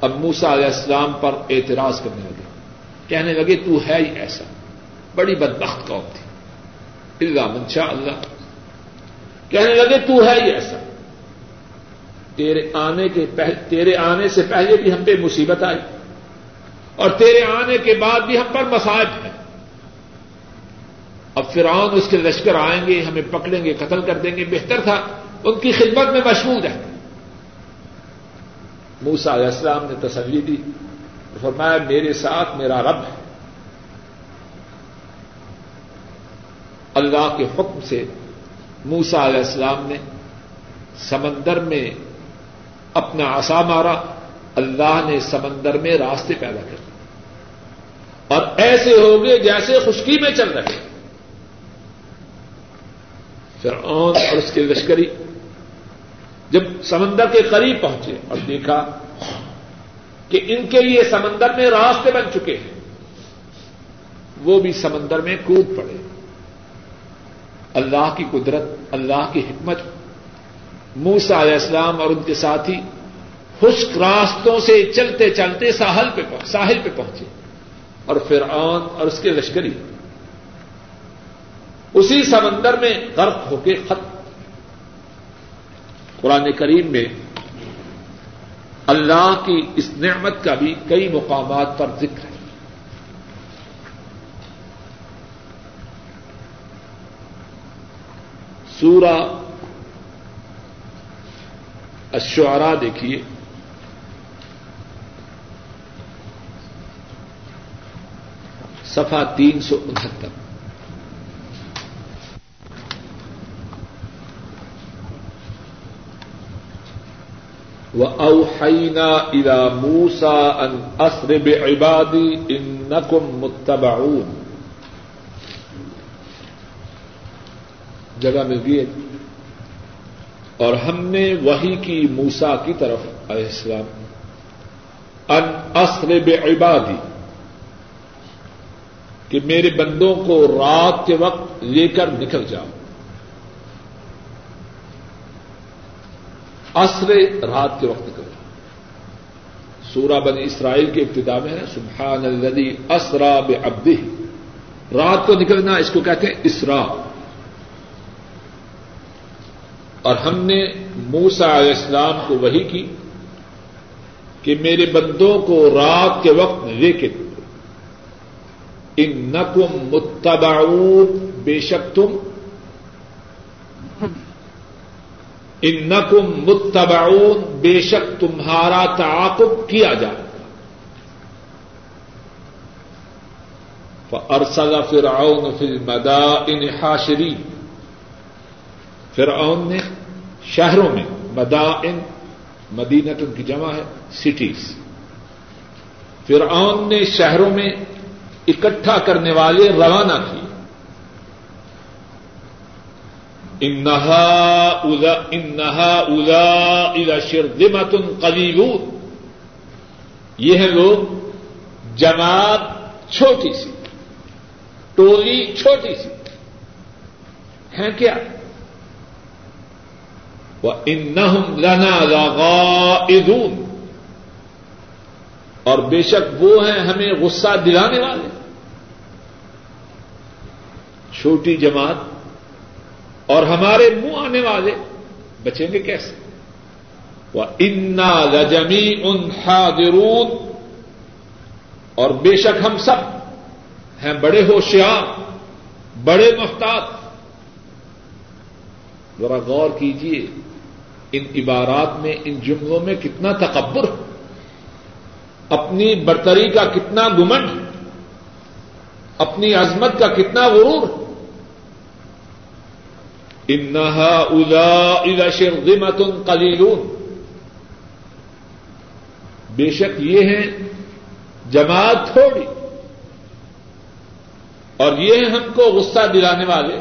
اب موسا علیہ السلام پر اعتراض کرنے لگے۔ کہنے لگے، تو ہے ہی ایسا. بڑی بدبخت قوم تھی۔ اللہ منشا اللہ. کہنے لگے، تو ہے ہی ایسا. تیرے آنے کے تیرے آنے سے پہلے بھی ہم پہ مصیبت آئی اور تیرے آنے کے بعد بھی ہم پر مسائب ہیں اب فرعون اس کے لشکر آئیں گے، ہمیں پکڑیں گے، قتل کر دیں گے۔ بہتر تھا، ان کی خدمت میں مشہور ہے۔ موسا علیہ السلام نے تسلی دی۔ فرمایا، میرے ساتھ میرا رب ہے۔ اللہ کے حکم سے موسا علیہ السلام نے سمندر میں اپنا آسا مارا۔ اللہ نے سمندر میں راستے پیدا کر اور ایسے ہو گئے جیسے خشکی میں چل رہے۔ پھر اور اس کے لشکری جب سمندر کے قریب پہنچے اور دیکھا کہ ان کے لیے سمندر میں راستے بن چکے ہیں۔ وہ بھی سمندر میں کود پڑے۔ اللہ کی قدرت، اللہ کی حکمت۔ موسا علیہ السلام اور ان کے ساتھی خشک راستوں سے چلتے چلتے ساحل پہ ساحل پہ پہنچے۔ اور فرعون اور اس کے لشکری اسی سمندر میں غرق ہو کے ختم۔ قرآن کریم میں اللہ کی اس نعمت کا بھی کئی مقامات پر ذکر ہے۔ سورہ الشعراء دیکھیے۔ صفحہ تین سو انہتر۔ وہ اوحینا الا موسا ان اسرب عبادی ان نقم متبعون جگہ مل گئی اور ہم نے وہی کی موسا کی طرف، علیہ السلام ان اسرب عبادی کہ میرے بندوں کو رات کے وقت لے کر نکل جاؤ۔ اصر رات کے وقت نکل سورہ بن اسرائیل کے ابتدا میں ہے، سبحان الذي اسرا ابدی رات کو نکلنا اس کو کہتے ہیں اسرا۔ اور ہم نے موسا علیہ السلام کو وہی کی کہ میرے بندوں کو رات کے وقت لے کے ان نقم متبعون، بے شک تم ان نقم متبعون، بے شک تمہارا تعاقب کیا جائے گا۔ ارسل فرعون فی المدائن حاشری فرعون نے شہروں میں، مدائن مدینت ان کی جمع ہے سٹیز فرعون نے شہروں میں اکٹھا کرنے والے روانہ کیے۔ انہا الا انہا الا الا شردمت قلیلون یہ ہے لوگ جماعت چھوٹی سی، ٹولی چھوٹی سی۔ ہیں کیا؟ وہ ان لنا لغائدون۔ اور بے شک وہ ہیں ہمیں غصہ دلانے والے۔ چھوٹی جماعت اور ہمارے منہ آنے والے بچیں گے کیسے؟ وہ انا لجمی ان حاضرون۔ اور بے شک ہم سب ہیں بڑے ہوشیار، بڑے محتاط۔ ذرا غور کیجیے ان عبارات میں، ان جملوں میں کتنا تکبر، اپنی برتری کا کتنا گمنڈ، اپنی عظمت کا کتنا غرور۔ انہا الا الا شرذمت قلیلون بے شک یہ ہیں جماعت تھوڑی اور یہ ہیں ہم کو غصہ دلانے والے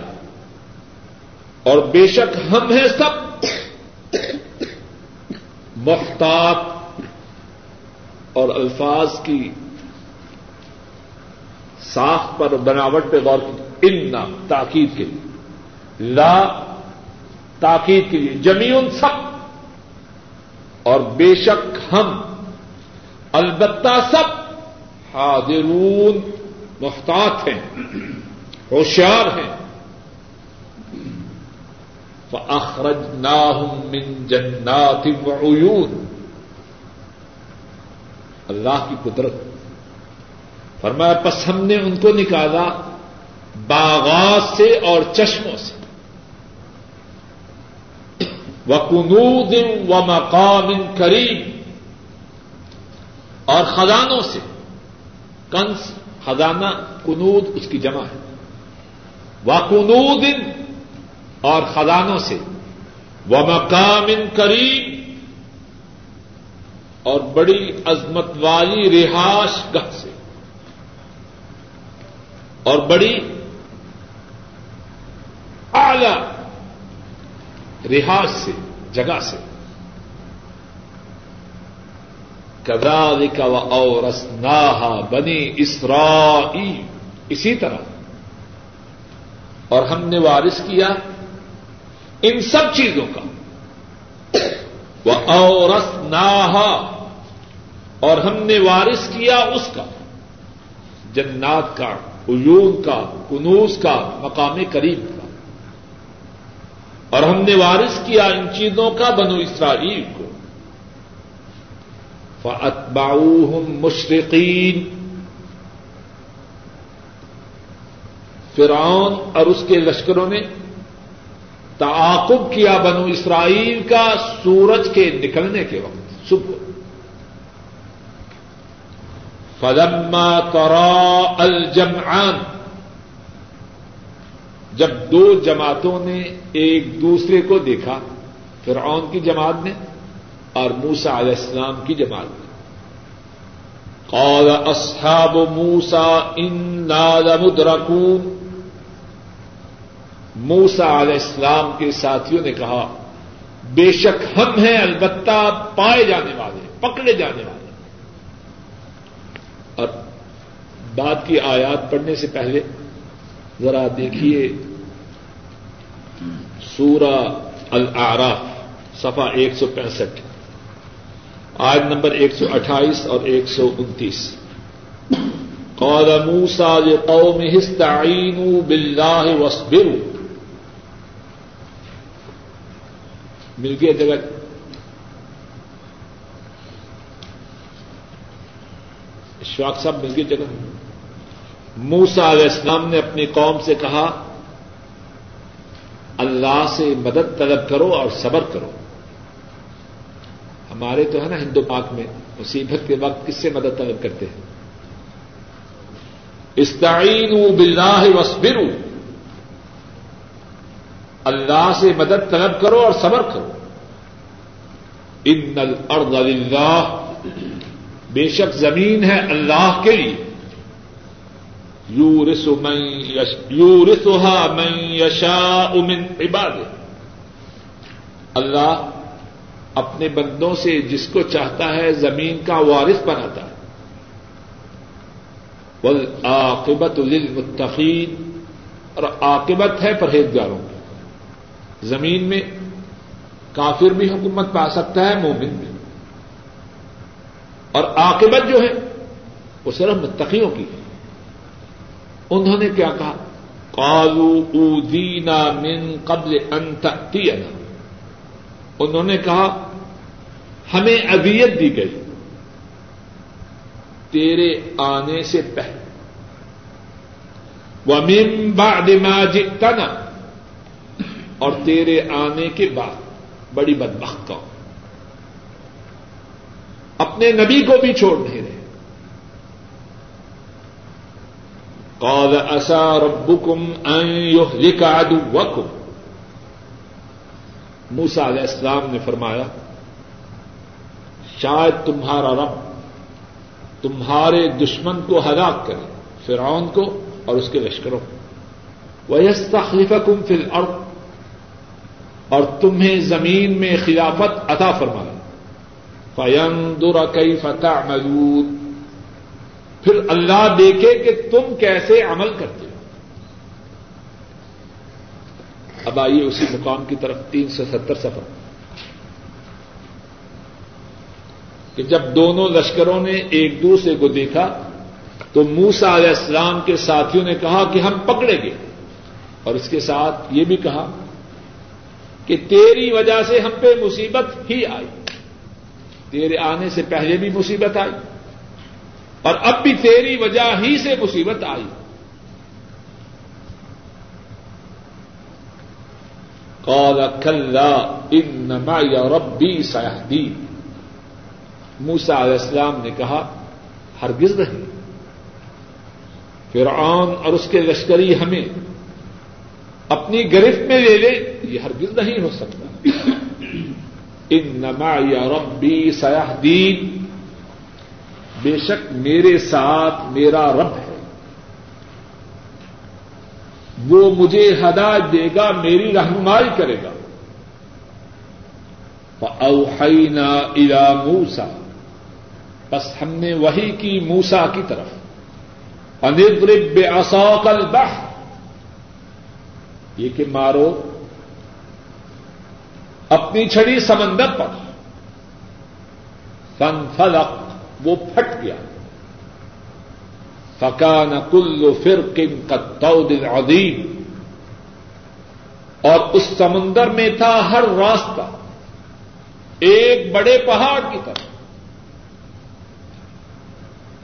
اور بے شک ہم ہیں سب محتاط اور الفاظ کی ساخ پر بناوٹ پہ غور کی ان تاکید کے لیے۔ لا تاکید کے لیے جمیون سب اور بے شک ہم البتہ سب حاضرون محتاط ہیں، ہوشیار ہیں۔ فخرج ناہم من جنات وعیون اللہ کی قدرت۔ فرمایا، پس ہم نے ان کو نکالا باغات سے اور چشموں سے۔ و و مقام کریم اور خزانوں سے کنس، خزانہ کنود اس کی جمع ہے۔ و اور خزانوں سے۔ و مقام کریم اور بڑی عظمت والی رہائش گاہ سے۔ اور بڑی اعلی رہائش سے، جگہ سے۔ کدال کا اور بنی اسرا اسی طرح۔ اور ہم نے وارث کیا ان سب چیزوں کا۔ وہ اورس اور ہم نے وارث کیا اس کا۔ جنات کا، عیون کا، کنوز کا، مقام قریب کا۔ اور ہم نے وارث کیا ان چیزوں کا بنو اسرائیل کو۔ فاتباؤہم مشرقین فرعون اور اس کے لشکروں نے تعاقب کیا بنو اسرائیل کا سورج کے نکلنے کے وقت، صبح۔ فلما ترا الجمعان۔ جب دو جماعتوں نے ایک دوسرے کو دیکھا، فرعون کی جماعت نے اور موسا علیہ السلام کی جماعت قال اصحاب موسا ان لمدرکون۔ موسا علیہ السلام کے ساتھیوں نے کہا، بے شک ہم ہیں البتہ پائے جانے والے، پکڑے جانے والے۔ اور بات کی آیات پڑھنے سے پہلے ذرا دیکھیے۔ سورہ العراف صفحہ ایک سو پینسٹھ۔ آج نمبر ایک سو اٹھائیس اور ایک سو انتیس۔ قال موسا قوم استعینوا باللہ واصبروا۔ مل گیا جگہ اشفاق صاحب مل گئی جگہ موسا علیہ السلام نے اپنی قوم سے کہا، اللہ سے مدد طلب کرو اور صبر کرو۔ ہمارے تو ہے نا ہندو پاک میں مصیبت کے وقت کس سے مدد طلب کرتے ہیں؟ استعین باللہ وصبروا اللہ سے مدد طلب کرو اور صبر کرو۔ ان الارض للہ۔ بے شک زمین ہے اللہ کے لیے۔ یو رسوہا من یشا من عباد اللہ اپنے بندوں سے جس کو چاہتا ہے زمین کا وارث بناتا ہے. والعاقبت للمتقین اور عاقبت ہے پرہیزگاروں کی. زمین میں کافر بھی حکومت پا سکتا ہے، مومن بھی. اور عاقبت جو ہے، وہ صرف متقیوں کی ہے. انہوں نے کیا کہا؟ کالو ادینا من قبل انت انہوں نے کہا، ہمیں ابیت دی گئی۔ تیرے آنے سے پہلے۔ وہ مم ما جتنا اور تیرے آنے کے بعد، بڑی بدبخت قوم اپنے نبی کو بھی چھوڑ نہیں رہے۔ قال اصا ربکم ان یهلک عدوکم موسا علیہ السلام نے فرمایا، شاید تمہارا رب تمہارے دشمن کو ہلاک کرے، فرعون کو اور اس کے لشکروں کو۔ ویستخلفکم فی الارض اور تمہیں زمین میں خلافت عطا فرمائے۔ فیندر کئی فتح مجود پھر اللہ دیکھے کہ تم کیسے عمل کرتے ہو۔ اب آئیے اسی مقام کی طرف تین سو ستر سفر۔ کہ جب دونوں لشکروں نے ایک دوسرے کو دیکھا، تو موسا علیہ السلام کے ساتھیوں نے کہا کہ ہم پکڑیں گے۔ اور اس کے ساتھ یہ بھی کہا کہ تیری وجہ سے ہم پہ مصیبت ہی آئی۔ تیرے آنے سے پہلے بھی مصیبت آئی۔ اور اب بھی تیری وجہ ہی سے مصیبت آئی۔ قال کلا انما یا ربی سیاحدی موسا علیہ السلام نے کہا، ہرگز نہیں۔ فرعون اور اس کے لشکری ہمیں اپنی گرفت میں لے لے، یہ ہرگز نہیں ہو سکتا۔ ان نما یا ربی سیاح دین بے شک میرے ساتھ میرا رب ہے۔ وہ مجھے ہدایت دے گا، میری رہنمائی کرے گا۔ اوحینا الا موسا بس ہم نے وہی کی موسا کی طرف۔ اندرب بے اصوقل البحر۔ یہ کہ مارو۔ اپنی چھڑی سمندر پر۔ فن فلق وہ پھٹ گیا۔ فکان کل فر کا دل عظیم اور اس سمندر میں تھا ہر راستہ ایک بڑے پہاڑ کی طرف۔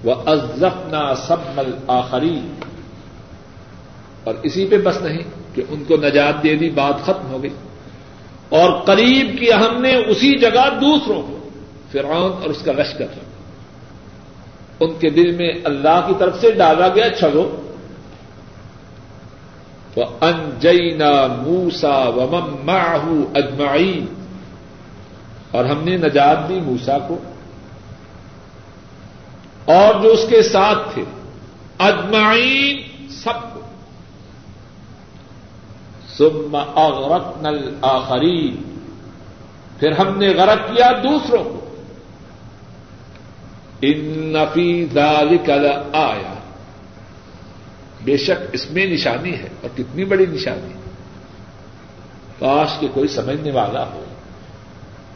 وہ ازفنا سبمل آخری اور اسی پہ بس نہیں کہ ان کو نجات دے دی، بات ختم ہو گئی۔ اور قریب کیا ہم نے اسی جگہ دوسروں کو، فرعون اور اس کا لشکر۔ ان کے دل میں اللہ کی طرف سے ڈالا گیا چلو وہ انجینا موسا و ماہ اجمائی اور ہم نے نجات دی موسا کو۔ اور جو اس کے ساتھ تھے اجمعین سب کو۔ ثم اغرقنا الاخرین پھر ہم نے غرق کیا دوسروں کو۔ ان نفی ذالک آیا بے شک اس میں نشانی ہے اور کتنی بڑی نشانی۔ کاش کے کوئی سمجھنے والا ہو۔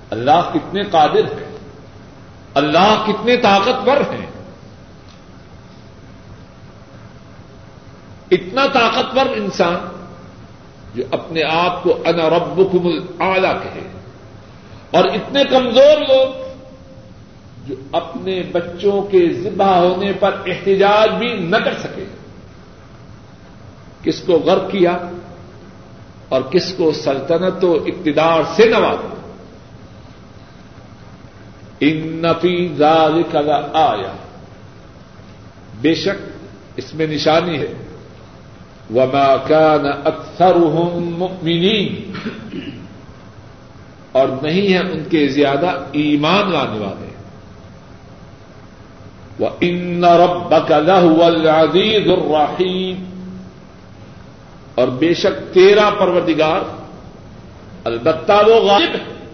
اللہ کتنے قادر ہیں اللہ کتنے طاقتور ہیں۔ اتنا طاقتور انسان جو اپنے آپ کو انا ربکم الاعلی کہے۔ اور اتنے کمزور لوگ جو اپنے بچوں کے ذبح ہونے پر احتجاج بھی نہ کر سکے۔ کس کو غرق کیا اور کس کو سلطنت و اقتدار سے نوازا۔ ان نفی ذالک آیا بے شک اس میں نشانی ہے۔ وما كان اکثرهم مؤمنین۔ اور نہیں ہے ان کے زیادہ ایمان لانے والے۔ ان ربك لهو العزيز الرحيم اور بے شک تیرا پروردگار البتہ وہ غالب ہے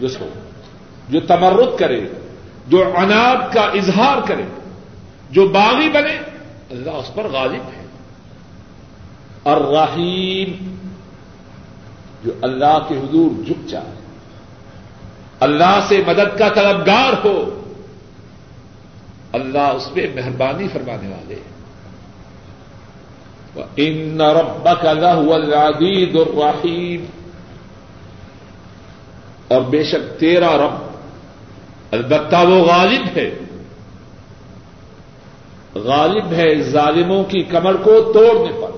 جس کو جو تمرد کرے، جو عناد کا اظہار کرے، جو باغی بنے، اللہ اس پر غالب ہے۔ اور رحیم جو اللہ کے حضور جھک جائے، اللہ سے مدد کا طلبگار ہو۔ اللہ اس پہ مہربانی فرمانے والے ان ربك لهو العزيز اور بے شک تیرا رب البتہ وہ غالب ہے۔ غالب ہے ظالموں کی کمر کو توڑنے پر۔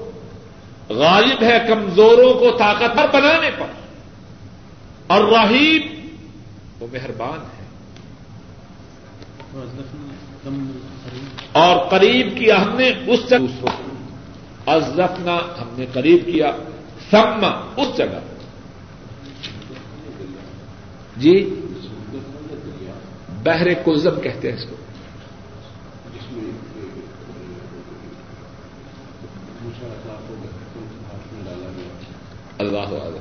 غالب ہے کمزوروں کو طاقتور بنانے پر۔ اور راہیب وہ مہربان ہے۔ اور قریب کیا ہم نے اس سے ازفنا ہم نے قریب کیا۔ سما اس جگہ۔ جی؟ بحر کلزم کہتے ہیں اس کو۔ اللہ عالم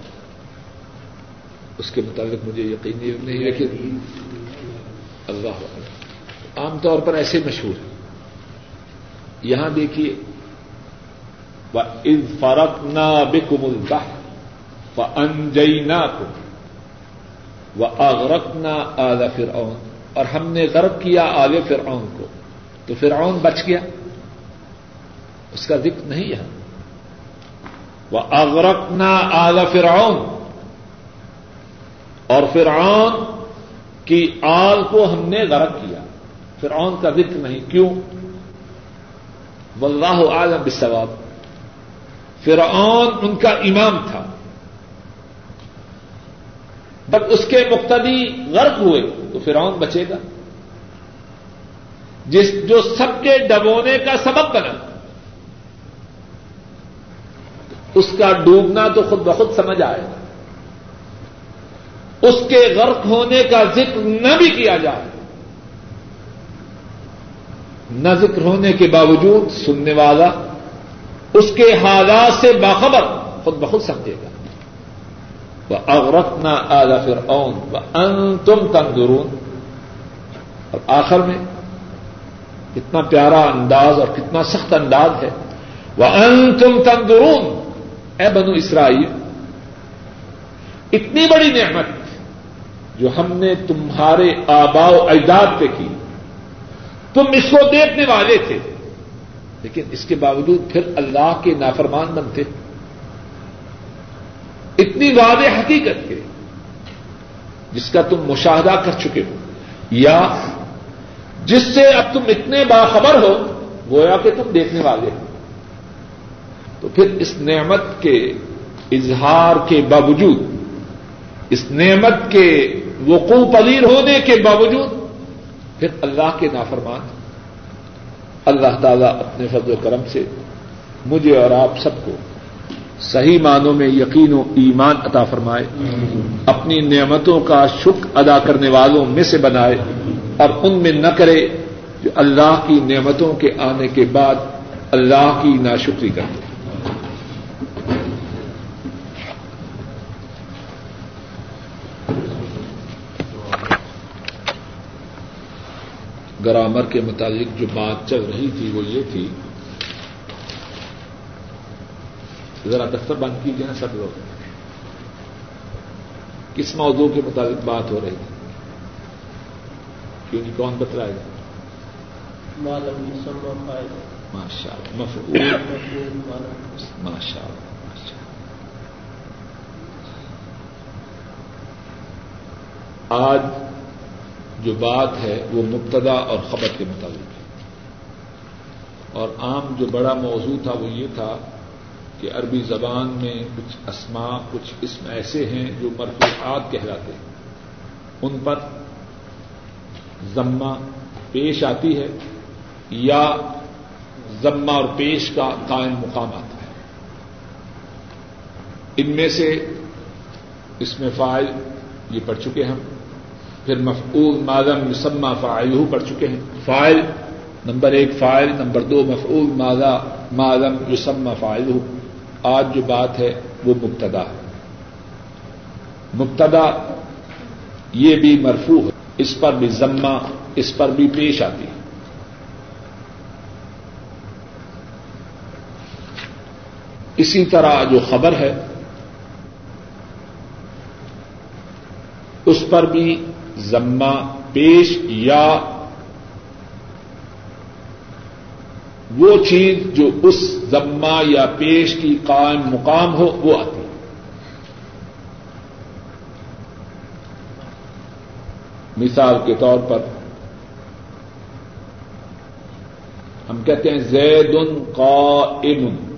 اس کے مطابق مجھے یقین نہیں لیکن اللہ عالم عام طور پر ایسے مشہور ہیں۔ یہاں دیکھیے از فرق نہ بکم البہ و انجئی نہ کو وہ اغرق نہ آل فرعون اور ہم نے غرق کیا آل فرعون کو۔ تو فرعون بچ گیا۔ اس کا ذکر نہیں ہے وہ اغرق نہ آل فرعون۔ اور فرعون کی آل کو ہم نے غرق کیا۔ فرعون کا ذکر نہیں، کیوں؟ واللہ عالم بالثواب فرعون ان کا امام تھا۔ بٹ اس کے مقتدی غرق ہوئے تو فرعون بچے گا۔ جس جو سب کے ڈبونے کا سبب بنا۔ اس کا ڈوبنا تو خود بخود سمجھ آئے۔ گا اس کے غرق ہونے کا ذکر نہ بھی کیا جائے۔ نہ ذکر ہونے کے باوجود سننے والا اس کے حالات سے باخبر خود بخود سمجھے گا۔ وہ اغرت نہ آگا پھر اون وہ ان تم تندرون اور آخر میں کتنا پیارا انداز اور کتنا سخت انداز ہے۔ وہ ان تم تندرون اے بنو اسرائیل، اتنی بڑی نعمت جو ہم نے تمہارے آبا و اجداد پہ کی۔ تم اس کو دیکھنے والے تھے۔ لیکن اس کے باوجود پھر اللہ کے نافرمان بنتے۔ اتنی واضح حقیقت کے۔ جس کا تم مشاہدہ کر چکے ہو۔ یا جس سے اب تم اتنے باخبر ہو، گویا کہ تم دیکھنے والے ہو۔ تو پھر اس نعمت کے اظہار کے باوجود، اس نعمت کے وقوع پذیر ہونے کے باوجود پھر اللہ کے نافرمان، اللہ تعالیٰ اپنے فضل و کرم سے مجھے اور آپ سب کو صحیح معنوں میں یقین و ایمان عطا فرمائے، اپنی نعمتوں کا شکر ادا کرنے والوں میں سے بنائے، اور ان میں نہ کرے جو اللہ کی نعمتوں کے آنے کے بعد اللہ کی ناشکری کرتے۔ گرامر کے متعلق جو بات چل رہی تھی وہ یہ تھی ذرا دفتر بند کیجیے نا سب لوگ۔ کس موضوع کے مطابق بات ہو رہی تھی؟ کیونکہ کون بتلائے گا؟ ماشاء اللہ ماشاء اللہ۔ آج جو بات ہے وہ مبتدا اور خبر کے مطابق ہے۔ اور عام جو بڑا موضوع تھا وہ یہ تھا کہ عربی زبان میں کچھ اسما کچھ اسم ایسے ہیں جو مرفوعات کہلاتے ہیں۔ ان پر ضمہ پیش آتی ہے یا ضمہ اور پیش کا قائم مقام آتا ہے۔ ان میں سے اس میں فائل یہ پڑھ چکے ہم۔ پھر مفعول مادم مسمہ فائل پڑھ چکے ہیں۔ فائل نمبر ایک فائل نمبر دو مفعول مادہ مادم یسمہ فائل آج جو بات ہے وہ مبتدا۔ ہے مبتدا یہ بھی مرفوع ہے۔ اس پر بھی ضمہ اس پر بھی پیش آتی ہے۔ اسی طرح جو خبر ہے، اس پر بھی ضمہ پیش یا وہ چیز جو اس ضمہ یا پیش کی قائم مقام ہو، وہ آتی ہے۔ مثال کے طور پر ہم کہتے ہیں زید ان